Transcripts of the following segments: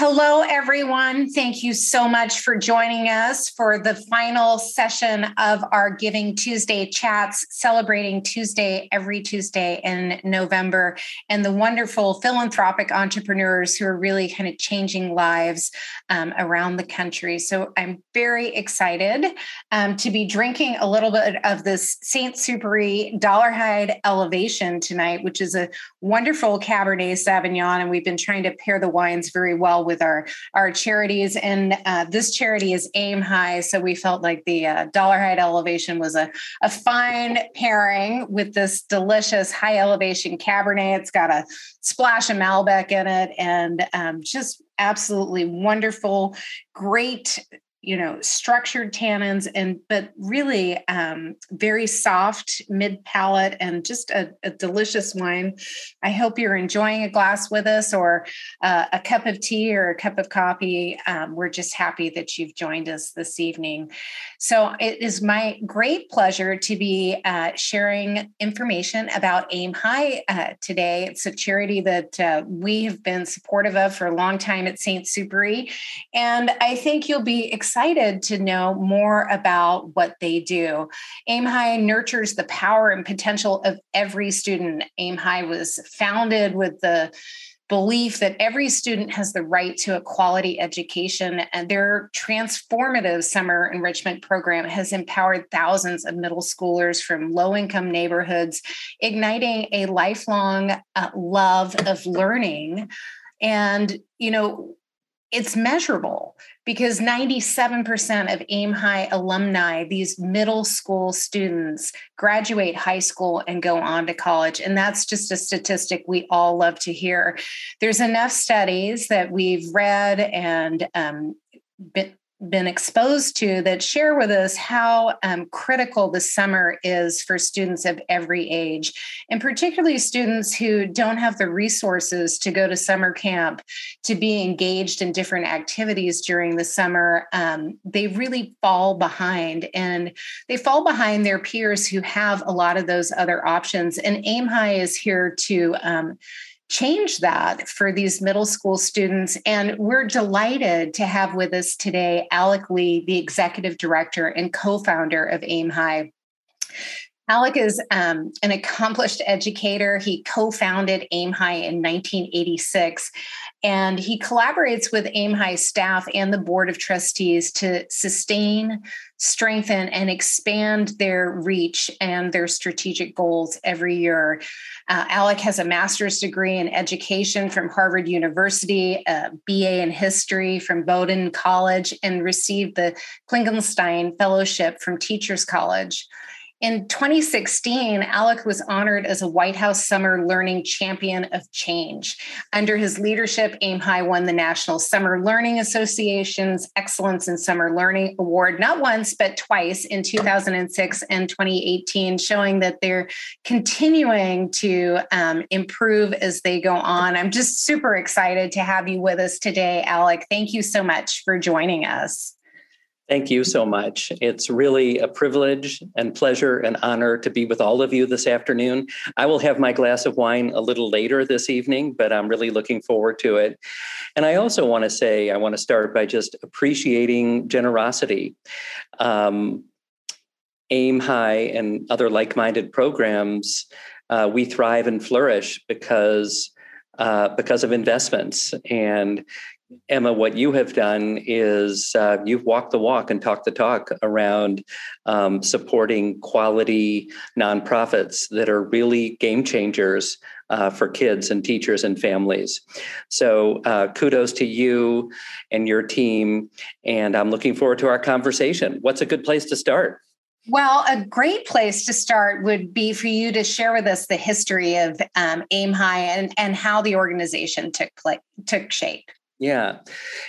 hello, everyone. Thank you so much for joining us for the final session of our Giving Tuesday chats, celebrating Tuesday every Tuesday in November, and the wonderful philanthropic entrepreneurs who are really kind of changing lives um, around the country. So I'm very excited um, to be drinking a little bit of this St. Supéry Dollarhide Elevation tonight, which is a wonderful Cabernet Sauvignon. And we've been trying to pair the wines very well with our our charities. And uh, this charity is Aim High, so we felt like the uh, Height Elevation was a a fine pairing with this delicious high elevation Cabernet. It's got a splash of Malbec in it, and um, just absolutely wonderful, great you know structured tannins and but really um, very soft mid palate and just a, a, delicious wine. I hope you're enjoying a glass with us or uh, a cup of tea or a cup of coffee. Um, we're just happy that you've joined us this evening. So it is my great pleasure to be uh, sharing information about aim high uh, today. It's a charity that uh, we have been supportive of for a long time at st supéry. And i think you'll be excited excited to know more about what they do. Aim High nurtures the power and potential of every student. Aim High was founded with the belief that every student has the right to a quality education and their transformative summer enrichment program has empowered thousands of middle schoolers from low income neighborhoods igniting a lifelong uh, love of learning and you know it's measurable because 97% of aim high alumni these middle school students graduate high school and go on to college. And that's just a statistic we all love to hear. There's enough studies that we've read and um, been, been exposed to that share with us how um, critical the summer is for students of every age, and particularly students who don't have the resources to go to summer camp, to be engaged in different activities during the summer. Um, they really fall behind, and they fall behind their peers who have a lot of those other options. And Aim High is here to um, change that for these middle school students. And we're delighted to have with us today Alec Lee, the executive director and co founder of AIM High. Alec is um, an accomplished educator. He co founded AIM High in 1986, and he collaborates with AIM High staff and the Board of Trustees to sustain, strengthen, and expand their reach and their strategic goals every year. Uh, Alec has a master's degree in education from Harvard University, a BA in history from Bowdoin College, and received the Klingenstein Fellowship from Teachers College. In 2016, Alec was honored as a White House Summer Learning Champion of Change. Under his leadership, Aim High won the National Summer Learning Association's Excellence in Summer Learning Award, not once, but twice in 2006 and 2018, showing that they're continuing to um, improve as they go on. I'm just super excited to have you with us today, Alec. Thank you so much for joining us. Thank you so much. It's really a privilege and pleasure and honor to be with all of you this afternoon. I will have my glass of wine a little later this evening, but I'm really looking forward to it. And I also want to say, I want to start by just appreciating generosity. Um, Aim High and other like minded programs, uh, we thrive and flourish because. Uh, because of investments. And Emma, what you have done is uh, you've walked the walk and talked the talk around um, supporting quality nonprofits that are really game changers uh, for kids and teachers and families. So, uh, kudos to you and your team. And I'm looking forward to our conversation. What's a good place to start? Well, a great place to start would be for you to share with us the history of um, Aim High and, and how the organization took play, took shape. Yeah.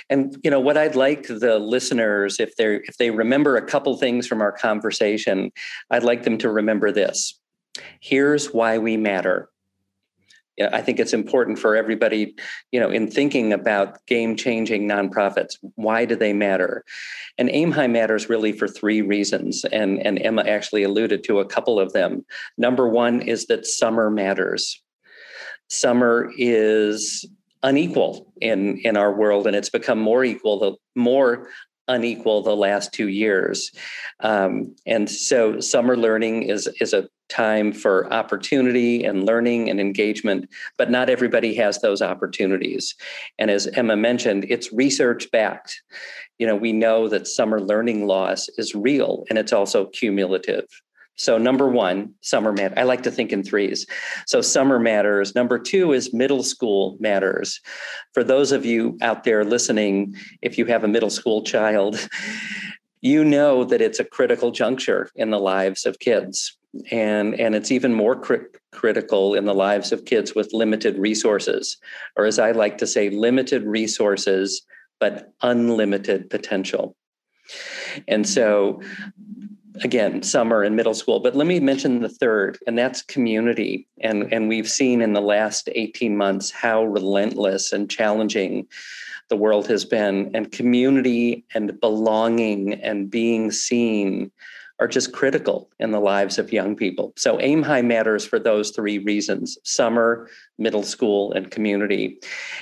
And you know what I'd like the listeners if they if they remember a couple things from our conversation, I'd like them to remember this. Here's why we matter. Yeah, I think it's important for everybody, you know, in thinking about game-changing nonprofits. Why do they matter? And Aim High matters really for three reasons, and and Emma actually alluded to a couple of them. Number one is that summer matters. Summer is unequal in in our world and it's become more equal the more unequal the last two years. Um, and so summer learning is is a time for opportunity and learning and engagement but not everybody has those opportunities. And as emma mentioned it's research backed. You know we know that summer learning loss is real and it's also cumulative so, number one, summer matters. I like to think in threes. So, summer matters. Number two is middle school matters. For those of you out there listening, if you have a middle school child, you know that it's a critical juncture in the lives of kids. And, and it's even more critical in the lives of kids with limited resources, or as I like to say, limited resources, but unlimited potential. And so again summer and middle school but let me mention the third and that's community. And and we've seen in the last 18 months how relentless and challenging the world has been and community and belonging and being seen are just critical in the lives of young people. So aim high matters for those three reasons summer middle school and community.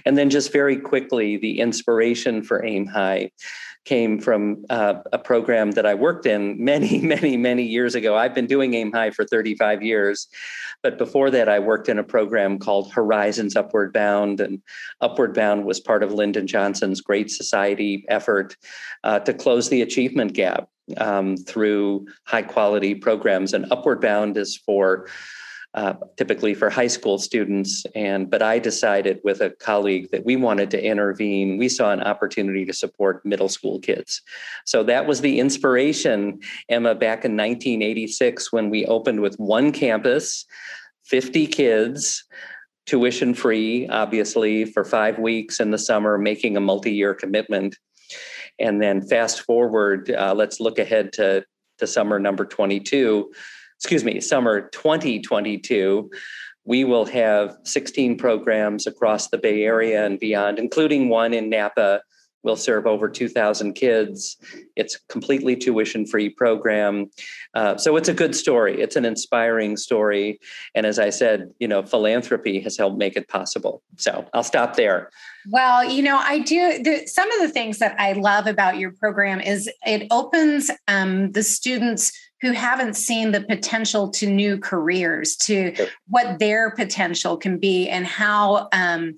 And then just very quickly the inspiration for aim high came from uh, a program that I worked in many, many, many years ago. I've been doing Aim High for 35 years. But before that, I worked in a program called Horizons Upward Bound. And Upward Bound was part of Lyndon Johnson's Great Society effort uh, to close the achievement gap um, through high quality programs. And Upward Bound is for uh, typically for high school students. And but I decided with a colleague that we wanted to intervene. We saw an opportunity to support middle school kids. So that was the inspiration, Emma, back in 1986 when we opened with one campus, 50 kids tuition free, obviously, for five weeks in the summer, making a multi year commitment. And then fast forward, uh, let's look ahead to, to summer number 22 excuse me, summer 2022, we will have 16 programs across the Bay Area and beyond, including one in Napa. We'll serve over 2,000 kids. It's completely tuition free program. Uh, so it's a good story. It's an inspiring story. And as I said, you know, philanthropy has helped make it possible. So I'll stop there. Well, you know, I do. The, some of the things that I love about your program is it opens um, the students who haven't seen the potential to new careers, to what their potential can be, and how um,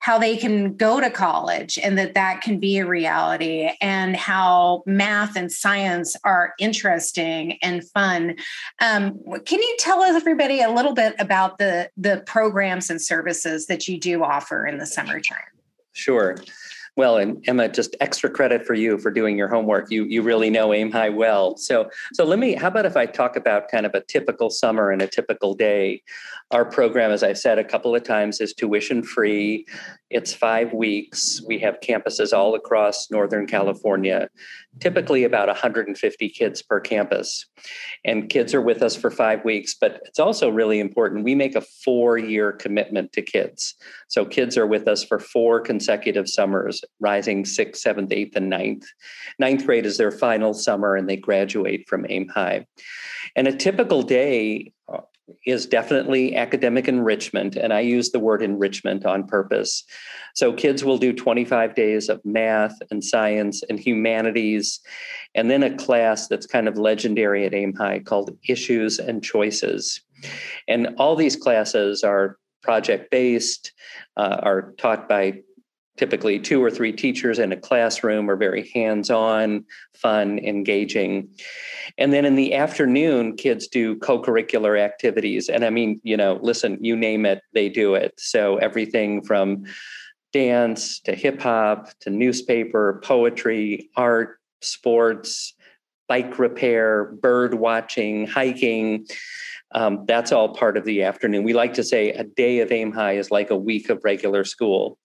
how they can go to college, and that that can be a reality, and how math and science are interesting and fun. Um, can you tell us everybody a little bit about the the programs and services that you do offer in the summertime? Sure. Well, and Emma, just extra credit for you for doing your homework. You you really know Aim High well. So so let me. How about if I talk about kind of a typical summer and a typical day? Our program, as I've said a couple of times, is tuition free. It's five weeks. We have campuses all across Northern California, typically about 150 kids per campus. And kids are with us for five weeks, but it's also really important. We make a four year commitment to kids. So kids are with us for four consecutive summers, rising sixth, seventh, eighth, and ninth. Ninth grade is their final summer, and they graduate from AIM High. And a typical day uh, is definitely academic enrichment. And I use the word enrichment on purpose. So kids will do 25 days of math and science and humanities, and then a class that's kind of legendary at AIM High called Issues and Choices. And all these classes are project based, uh, are taught by typically two or three teachers in a classroom are very hands-on fun engaging. And then in the afternoon kids do co-curricular activities. And i mean you know listen you name it they do it. So everything from dance to hip hop to newspaper poetry art sports bike repair bird watching hiking um, that's all part of the afternoon. We like to say a day of aim high is like a week of regular school.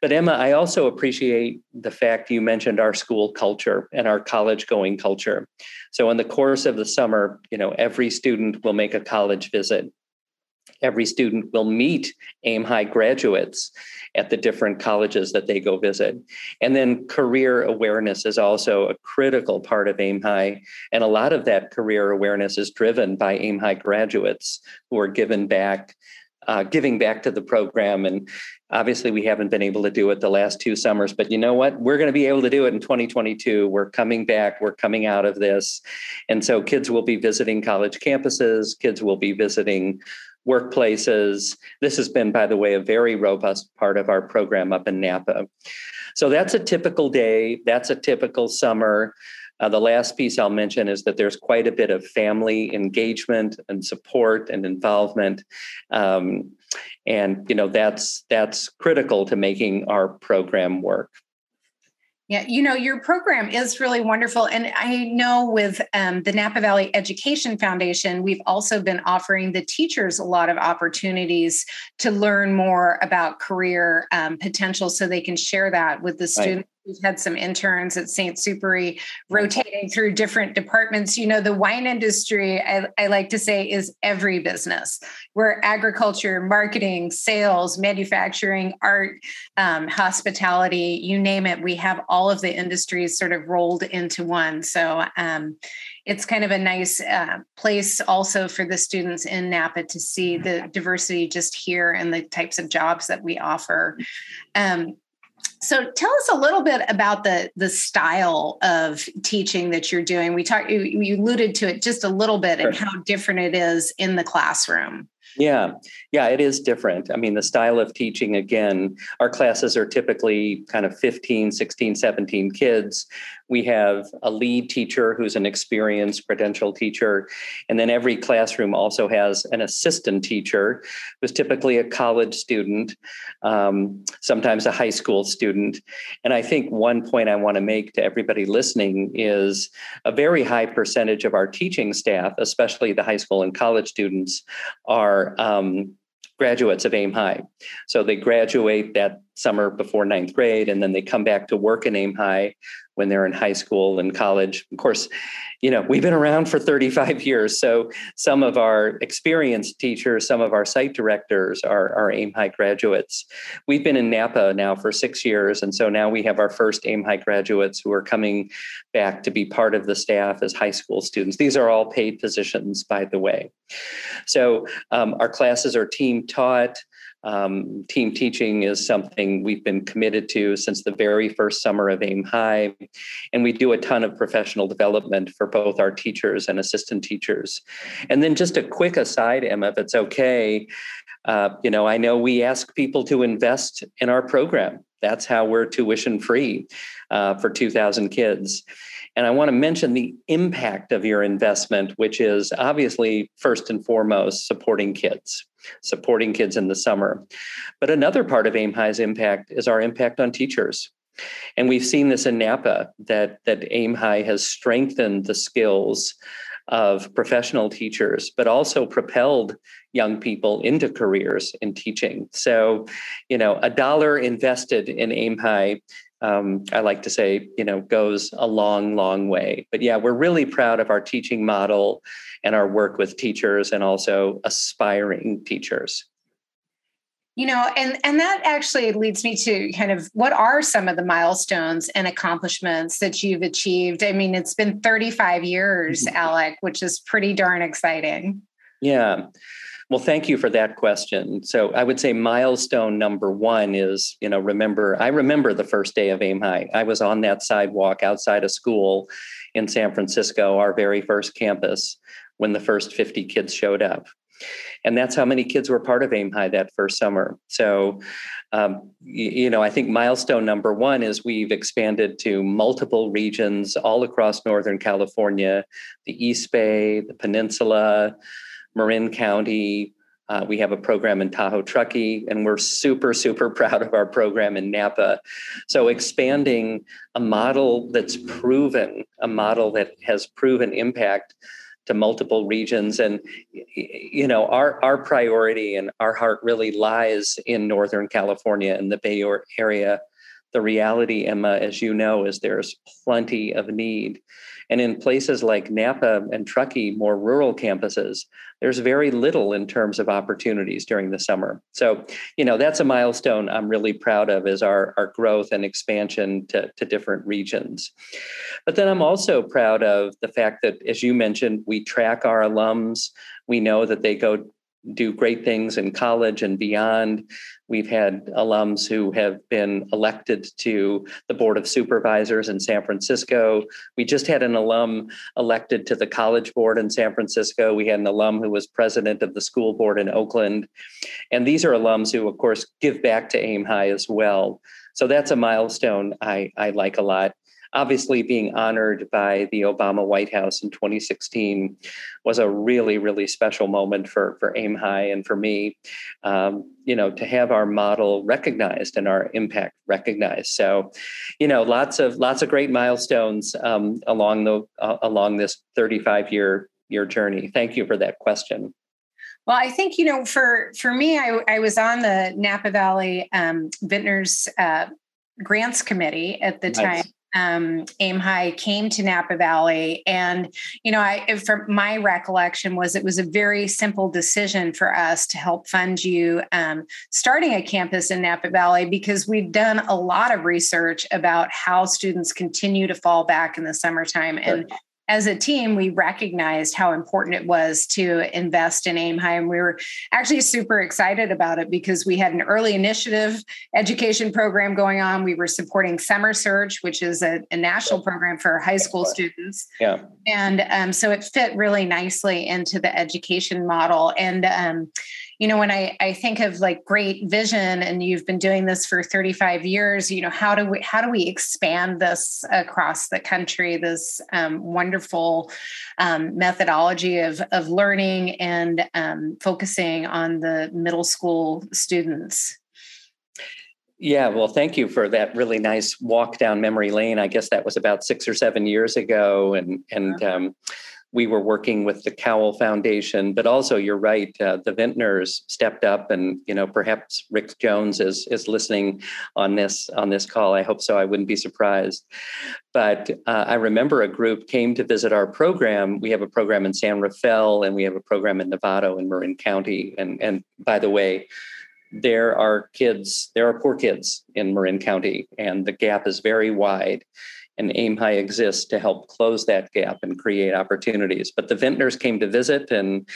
But Emma, I also appreciate the fact you mentioned our school culture and our college going culture. So in the course of the summer, you know, every student will make a college visit. Every student will meet AIM High graduates at the different colleges that they go visit. And then career awareness is also a critical part of AIM High. And a lot of that career awareness is driven by AIM High graduates who are given back uh, giving back to the program. And obviously, we haven't been able to do it the last two summers, but you know what? We're going to be able to do it in 2022. We're coming back, we're coming out of this. And so, kids will be visiting college campuses, kids will be visiting workplaces. This has been, by the way, a very robust part of our program up in Napa. So, that's a typical day, that's a typical summer. Uh, the last piece I'll mention is that there's quite a bit of family engagement and support and involvement, um, and you know that's that's critical to making our program work. Yeah, you know, your program is really wonderful. And I know with um, the Napa Valley Education Foundation, we've also been offering the teachers a lot of opportunities to learn more about career um, potential so they can share that with the students We've had some interns at St. Supéry rotating through different departments. You know, the wine industry, I, I, like to say, is every business We're agriculture, marketing, sales, manufacturing, art, um, hospitality, you name it, we have all of the industries sort of rolled into one. So um, it's kind of a nice uh, place also for the students in Napa to see the diversity just here and the types of jobs that we offer. Um, so tell us a little bit about the the style of teaching that you're doing. We talked you, alluded to it just a little bit sure. and how different it is in the classroom. Yeah, yeah, it is different. I mean, the style of teaching, again, our classes are typically kind of 15, 16, 17 kids. We have a lead teacher who's an experienced credential teacher. And then every classroom also has an assistant teacher who's typically a college student, um, sometimes a high school student. And I think one point I want to make to everybody listening is a very high percentage of our teaching staff, especially the high school and college students, are. Um, graduates of AIM High. So they graduate that summer before ninth grade, and then they come back to work in AIM High when they're in high school and college. Of course, you know, we've been around for 35 years. So some of our experienced teachers, some of our site directors are, are AIM High graduates. We've been in Napa now for six years. And so now we have our first AIM High graduates who are coming back to be part of the staff as high school students. These are all paid positions, by the way. So um, our classes are team taught. Um, team teaching is something we've been committed to since the very first summer of AIM High. And we do a ton of professional development for both our teachers and assistant teachers. And then just a quick aside, Emma, if it's okay, uh, you know, I know we ask people to invest in our program. That's how we're tuition free uh, for 2,000 kids. And I want to mention the impact of your investment, which is obviously first and foremost supporting kids supporting kids in the summer. But another part of AIM High's impact is our impact on teachers. And we've seen this in Napa that, that AIM High has strengthened the skills of professional teachers, but also propelled young people into careers in teaching. So, you know, a dollar invested in AIM High um, I like to say, you know, goes a long, long way. But yeah, we're really proud of our teaching model and our work with teachers and also aspiring teachers you know and and that actually leads me to kind of what are some of the milestones and accomplishments that you've achieved i mean it's been 35 years mm-hmm. alec which is pretty darn exciting yeah well thank you for that question so i would say milestone number one is you know remember i remember the first day of aim high i was on that sidewalk outside of school in san francisco our very first campus when the first 50 kids showed up. And that's how many kids were part of AIM High that first summer. So, um, you know, I think milestone number one is we've expanded to multiple regions all across Northern California, the East Bay, the Peninsula, Marin County, uh, we have a program in Tahoe Truckee, and we're super, super proud of our program in Napa. So, expanding a model that's proven, a model that has proven impact to multiple regions and you know our our priority and our heart really lies in northern california and the bay area the reality emma as you know is there's plenty of need and in places like Napa and Truckee, more rural campuses, there's very little in terms of opportunities during the summer. So, you know, that's a milestone I'm really proud of is our, our growth and expansion to, to different regions. But then I'm also proud of the fact that, as you mentioned, we track our alums. We know that they go do great things in college and beyond. We've had alums who have been elected to the Board of Supervisors in San Francisco. We just had an alum elected to the College Board in San Francisco. We had an alum who was president of the school board in Oakland. And these are alums who, of course, give back to AIM High as well. So that's a milestone I, I like a lot obviously being honored by the Obama White House in 2016 was a really, really special moment for, for AIM High and for me, um, you know, to have our model recognized and our impact recognized. So, you know, lots of lots of great milestones um, along the uh, along this 35 year year journey. Thank you for that question. Well, I think you know, for for me, I, I was on the Napa Valley um, Vintners uh, Grants Committee at the nice. time, um, aim high came to napa valley. And you know i from my recollection was it was a very simple decision for us to help fund you um, starting a campus in napa valley because we've done a lot of research about how students continue to fall back in the summertime. And as a team, we recognized how important it was to invest in AIM High. And we were actually super excited about it because we had an early initiative education program going on. We were supporting Summer Search, which is a, a national program for high school students. Yeah. And um, so it fit really nicely into the education model. And, um, you know, when I, I think of like great vision and you've been doing this for 35 years, you know, how do we how do we expand this across the country, this um, wonderful um, methodology of, of learning and um, focusing on the middle school students? Yeah, well, thank you for that really nice walk down memory lane. I guess that was about six or seven years ago, and and um, we were working with the Cowell Foundation, but also you're right, uh, the Vintners stepped up, and you know perhaps Rick Jones is is listening on this on this call. I hope so. I wouldn't be surprised. But uh, I remember a group came to visit our program. We have a program in San Rafael, and we have a program in Novato in Marin County. And and by the way, there are kids, there are poor kids in Marin County, and the gap is very wide and aim high exists to help close that gap and create opportunities but the vintners came to visit and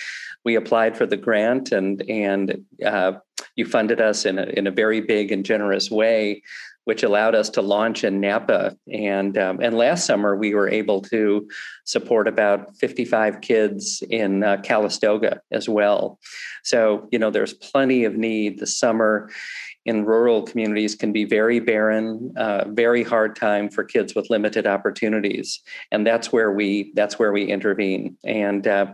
we applied for the grant and and uh, you funded us in a, in a very big and generous way which allowed us to launch in Napa. And um, and last summer we were able to support about 55 kids in uh, Calistoga as well. So you know there's plenty of need. The summer in rural communities can be very barren, uh, very hard time for kids with limited opportunities, and that's where we that's where we intervene. And uh,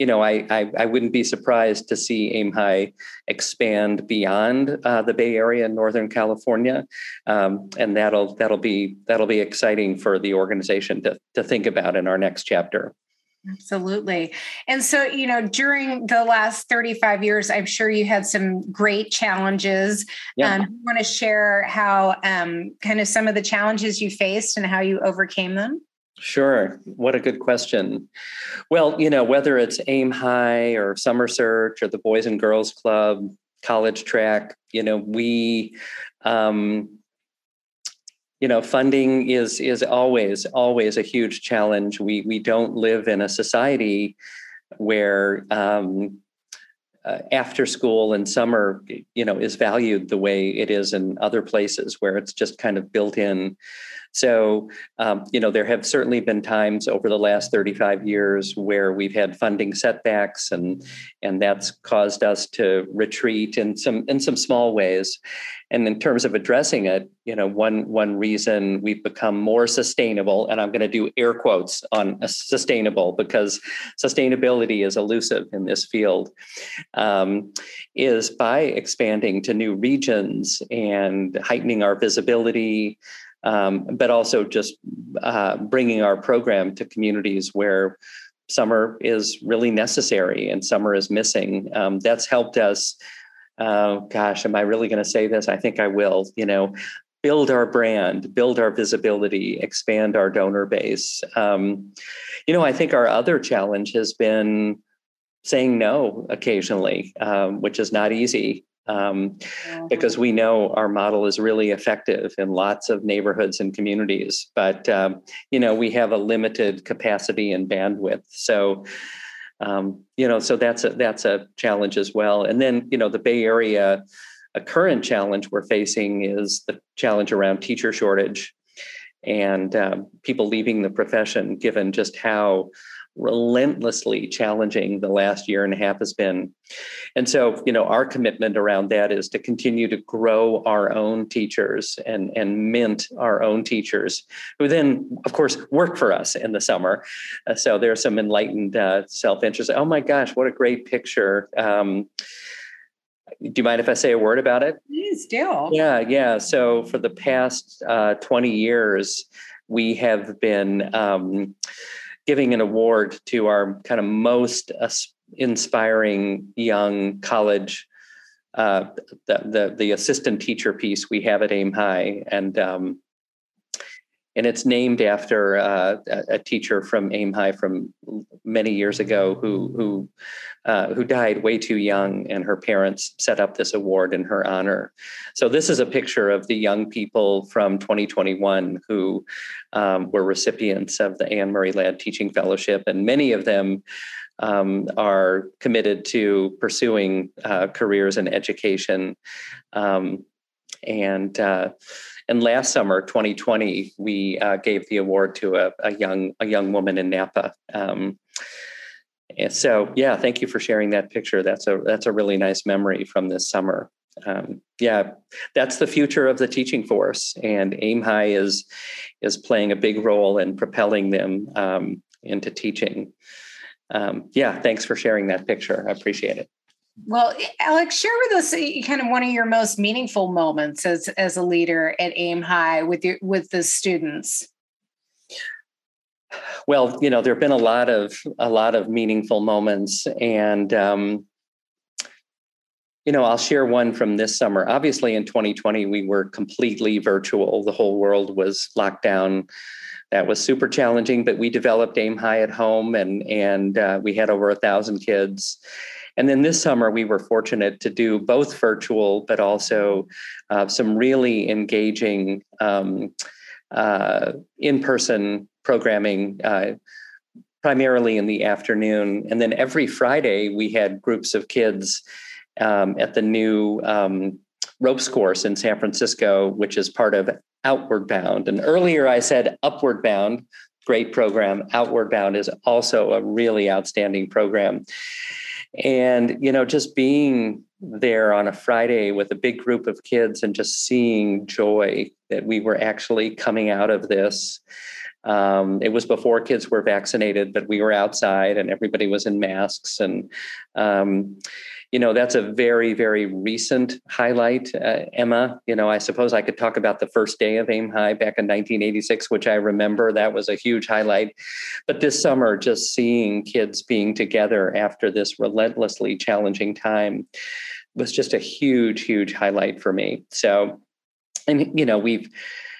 you know, I, I, I wouldn't be surprised to see Aim High expand beyond uh, the Bay Area in Northern California, um, and that'll that'll be that'll be exciting for the organization to to think about in our next chapter. Absolutely. And so, you know, during the last 35 years, I'm sure you had some great challenges. Yeah. Um, you want to share how um, kind of some of the challenges you faced and how you overcame them? Sure. What a good question. Well, you know, whether it's Aim High or Summer Search or the Boys and Girls Club, college track, you know, we um, you know funding is is always always a huge challenge. We we don't live in a society where um, uh, after school and summer you know is valued the way it is in other places where it's just kind of built in so, um, you know, there have certainly been times over the last 35 years where we've had funding setbacks, and and that's caused us to retreat in some in some small ways. And in terms of addressing it, you know, one one reason we've become more sustainable, and I'm going to do air quotes on sustainable because sustainability is elusive in this field, um, is by expanding to new regions and heightening our visibility um, but also just uh, bringing our program to communities where summer is really necessary and summer is missing. Um, that's helped us. Uh, gosh, am I really going to say this? I think I will. You know, build our brand, build our visibility, expand our donor base. Um, you know, I think our other challenge has been saying no occasionally, um, which is not easy um, because we know our model is really effective in lots of neighborhoods and communities. But um, you know, we have a limited capacity and bandwidth. So, um, you know, so that's a that's a challenge as well. And then you know, the Bay Area, a current challenge we're facing is the challenge around teacher shortage and um, people leaving the profession, given just how relentlessly challenging the last year and a half has been. And so, you know, our commitment around that is to continue to grow our own teachers and, and mint our own teachers who then, of course, work for us in the summer. Uh, so there's some enlightened uh, self interest. Oh my gosh, what a great picture. Um, do you mind if I say a word about it? Please do. Yeah, yeah. So for the past uh, 20 years, we have been um, giving an award to our kind of most inspiring young college uh, the, the, the assistant teacher piece we have at aim high. And um, and it's named after uh, a, teacher from aim high from many years ago who who uh, who died way too young and her parents set up this award in her honor so this is a picture of the young people from 2021 who um, were recipients of the anne murray ladd teaching fellowship and many of them um, are committed to pursuing uh, careers in education. Um, and uh, and last summer, 2020, we uh, gave the award to a, a, young a young woman in Napa. Um, and so, yeah, thank you for sharing that picture. That's a that's a really nice memory from this summer. Um, yeah, that's the future of the teaching force, and Aim High is is playing a big role in propelling them um, into teaching um, yeah, thanks for sharing that picture. I appreciate it. Well, Alex, share with us uh, kind of one of your most meaningful moments as as a leader at Aim High with your with the students. Well, you know, there have been a lot of a lot of meaningful moments, and um, you know, I'll share one from this summer. Obviously, in 2020, we were completely virtual. The whole world was locked down that was super challenging but we developed aim high at home and and uh, we had over a thousand kids and then this summer we were fortunate to do both virtual but also uh, some really engaging um, uh, in-person programming uh, primarily in the afternoon and then every friday we had groups of kids um, at the new um, ropes course in san francisco which is part of Outward Bound. And earlier I said Upward Bound, great program. Outward Bound is also a really outstanding program. And, you know, just being there on a Friday with a big group of kids and just seeing joy that we were actually coming out of this. Um, it was before kids were vaccinated, but we were outside and everybody was in masks. And, um, you know that's a very very recent highlight uh, emma. You know i suppose i could talk about the first day of aim high back in 1986 which i remember. That was a huge highlight. But this summer just seeing kids being together after this relentlessly challenging time was just a huge huge highlight for me. So and you know we've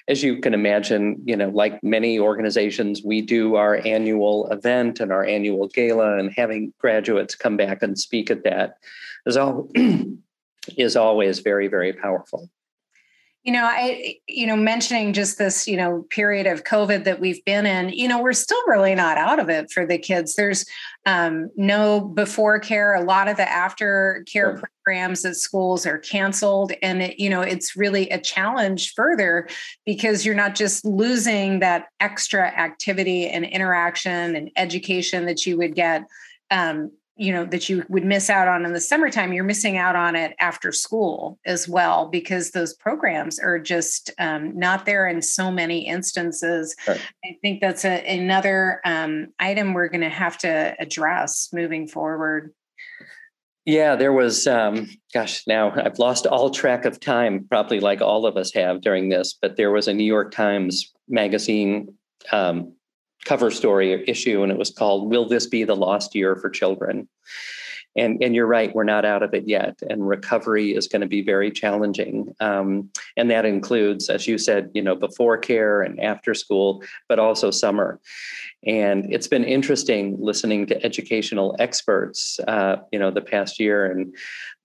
as you can imagine, you know, like many organizations, we do our annual event and our annual gala, and having graduates come back and speak at that is all is always very, very powerful. You know, I, you know, mentioning just this, you know, period of COVID that we've been in, you know, we're still really not out of it for the kids. There's um, no before care. A lot of the after care sure. programs at schools are canceled. And, it, you know, it's really a challenge further because you're not just losing that extra activity and interaction and education that you would get um, you know that you would miss out on in the summertime you're missing out on it after school as well because those programs are just um, not there in so many instances right. i think that's a, another um, item we're going to have to address moving forward yeah there was um, gosh now i've lost all track of time probably like all of us have during this but there was a new york times magazine um, cover story issue, and it was called "Will This Be the Lost Year for Children?" And and you're right, we're not out of it yet, and recovery is going to be very challenging. Um, and that includes, as you said, you know, before care and after school, but also summer. And it's been interesting listening to educational experts, uh, you know, the past year, and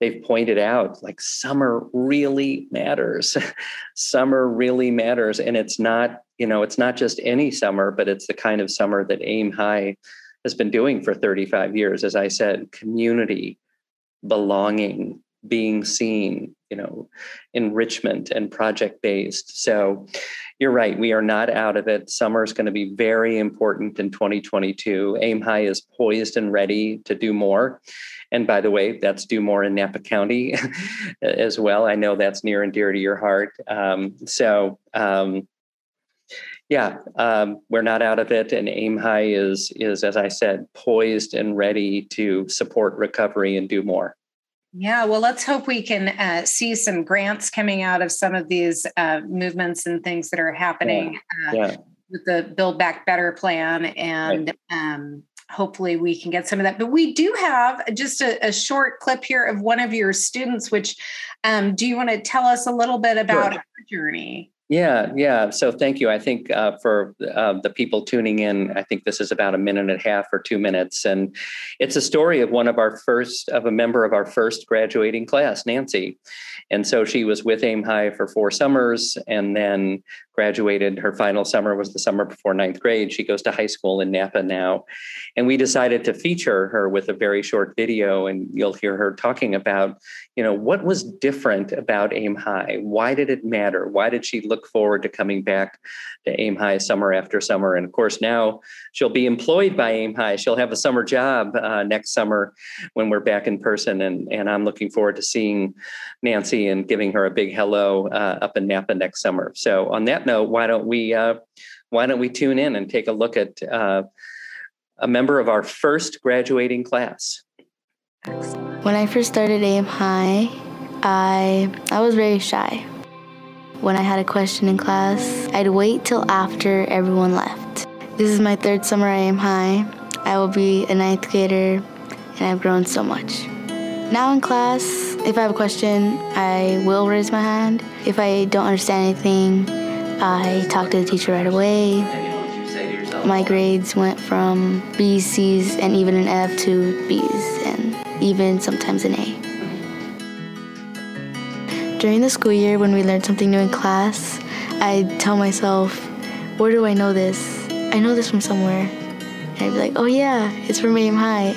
they've pointed out like summer really matters. summer really matters, and it's not, you know, it's not just any summer, but it's the kind of summer that Aim High has been doing for 35 years. As I said, community, belonging, being seen, you know, enrichment and project based. So you're right, we are not out of it. Summer is going to be very important in 2022. Aim High is poised and ready to do more. And by the way, that's do more in Napa County as well. I know that's near and dear to your heart. Um, so, um, yeah, um, we're not out of it, and Aim High is is as I said, poised and ready to support recovery and do more. Yeah, well, let's hope we can uh, see some grants coming out of some of these uh, movements and things that are happening yeah. Uh, yeah. with the Build Back Better plan, and right. um, hopefully we can get some of that. But we do have just a, a short clip here of one of your students. Which um, do you want to tell us a little bit about sure. her journey? Yeah, yeah. So thank you. I think uh, for uh, the people tuning in, I think this is about a minute and a half or two minutes, and it's a story of one of our first of a member of our first graduating class, Nancy, and so she was with Aim High for four summers, and then graduated. Her final summer was the summer before ninth grade. She goes to high school in Napa now. And we decided to feature her with a very short video. And you'll hear her talking about, you know, what was different about Aim High? Why did it matter? Why did she look forward to coming back to Aim High summer after summer? And of course, now she'll be employed by Aim High. She'll have a summer job uh, next summer when we're back in person. And, and I'm looking forward to seeing Nancy and giving her a big hello uh, up in Napa next summer. So on that note, why don't we uh, why don't we tune in and take a look at uh, a member of our first graduating class? When I first started AIM High, I I was very shy. When I had a question in class, I'd wait till after everyone left. This is my third summer at AIM High. I will be a ninth grader, and I've grown so much. Now in class, if I have a question, I will raise my hand. If I don't understand anything, I talk to the teacher right away. My grades went from B's, C's, and even an F to B's, and even sometimes an A. During the school year, when we learned something new in class, I'd tell myself, Where do I know this? I know this from somewhere. And I'd be like, Oh, yeah, it's from Aim High.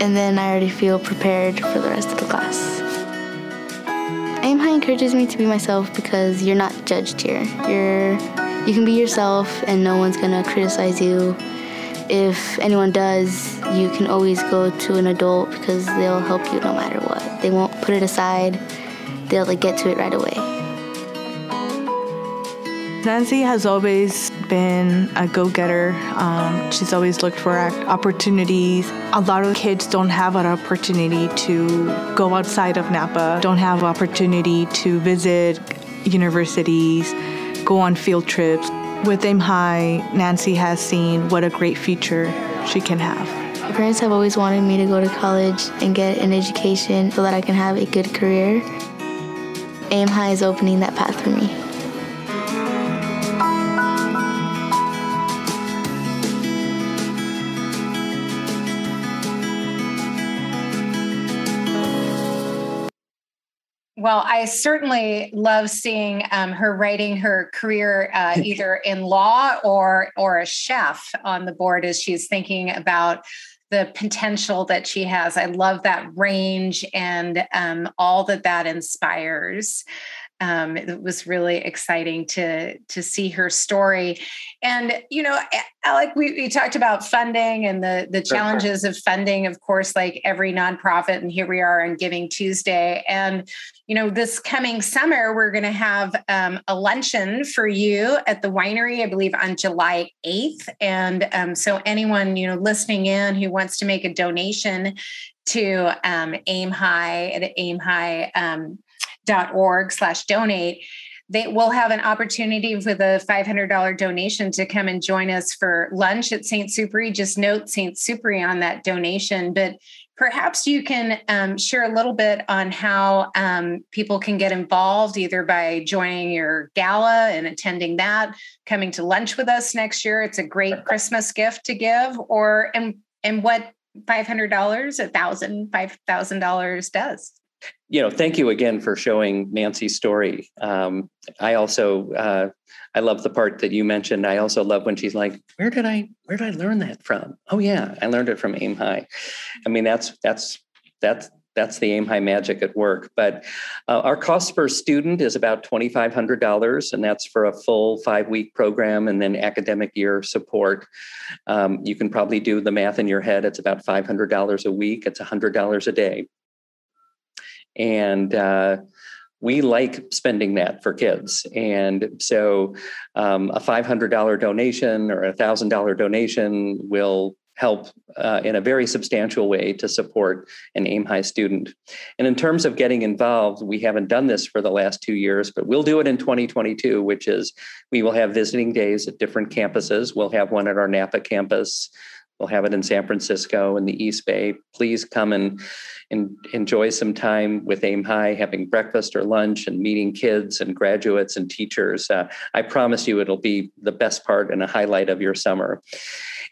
And then I already feel prepared for the rest of the class. High encourages me to be myself because you're not judged here. You're you can be yourself and no one's gonna criticize you. If anyone does, you can always go to an adult because they'll help you no matter what. They won't put it aside. They'll like get to it right away. Nancy has always been a go getter. Um, she's always looked for opportunities. A lot of kids don't have an opportunity to go outside of Napa, don't have opportunity to visit universities, go on field trips. With Aim High, Nancy has seen what a great future she can have. My parents have always wanted me to go to college and get an education so that I can have a good career. Aim High is opening that path for me. Well, I certainly love seeing um, her writing her career uh, either in law or or a chef on the board as she's thinking about the potential that she has. I love that range and um, all that that inspires um, it was really exciting to to see her story. And you know alec we, we talked about funding and the the challenges of funding of course like every nonprofit and here we are on giving tuesday. And you know this coming summer we're going to have um, a luncheon for you at the winery i believe on july 8th and um, so anyone you know listening in who wants to make a donation to um, aim high at aim high um, org slash donate they will have an opportunity with a $500 donation to come and join us for lunch at St. Supéry. Just note St. Supéry on that donation, but perhaps you can um, share a little bit on how um, people can get involved either by joining your gala and attending that, coming to lunch with us next year. It's a great Christmas gift to give, or and and what $500, a thousand, five thousand dollars does. You know, thank you again for showing Nancy's story. Um, I also uh, I love the part that you mentioned. I also love when she's like, "Where did I where did I learn that from?" Oh yeah, I learned it from Aim High. I mean, that's that's that's that's the aim high magic at work but uh, our cost per student is about $2500 and that's for a full five week program and then academic year support um, you can probably do the math in your head it's about $500 a week it's $100 a day and uh, we like spending that for kids. And so um, a $500 donation or a $1,000 donation will help uh, in a very substantial way to support an aim high student. And in terms of getting involved, we haven't done this for the last two years, but we'll do it in 2022, which is we will have visiting days at different campuses. We'll have one at our Napa campus. We'll have it in San Francisco and the East Bay. Please come and, and enjoy some time with Aim High, having breakfast or lunch and meeting kids and graduates and teachers. Uh, I promise you it'll be the best part and a highlight of your summer.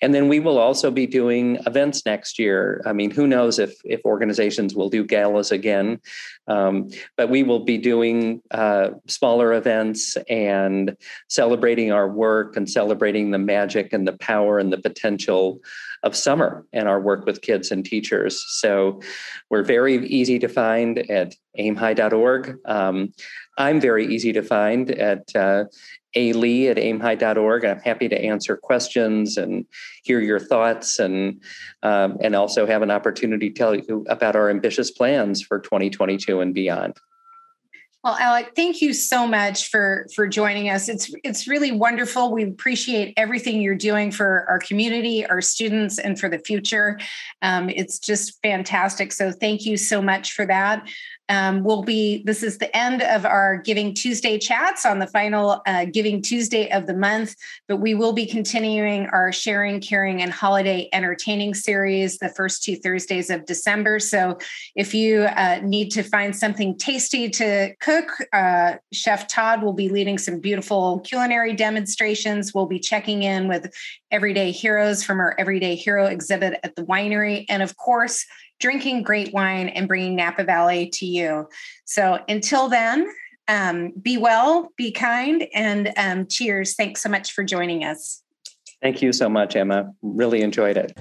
And then we will also be doing events next year. I mean, who knows if if organizations will do galas again, um, but we will be doing uh, smaller events and celebrating our work and celebrating the magic and the power and the potential of summer and our work with kids and teachers. So we're very easy to find at aimhigh.org. Um, I'm very easy to find at uh, a lee at aimhigh.org. I'm happy to answer questions and hear your thoughts and um, and also have an opportunity to tell you about our ambitious plans for 2022 and beyond. Well, Alec, thank you so much for for joining us. It's it's really wonderful. We appreciate everything you're doing for our community, our students, and for the future. Um, it's just fantastic. So thank you so much for that um, will be this is the end of our Giving Tuesday chats on the final uh, Giving Tuesday of the month, but we will be continuing our Sharing, Caring, and Holiday Entertaining series the first two Thursdays of December. So if you uh, need to find something tasty to cook, uh, Chef Todd will be leading some beautiful culinary demonstrations. We'll be checking in with everyday heroes from our Everyday Hero exhibit at the winery. And of course, drinking great wine and bringing Napa Valley to you. So until then, um, be well, be kind, and um, cheers. Thanks so much for joining us. Thank you so much, Emma. Really enjoyed it.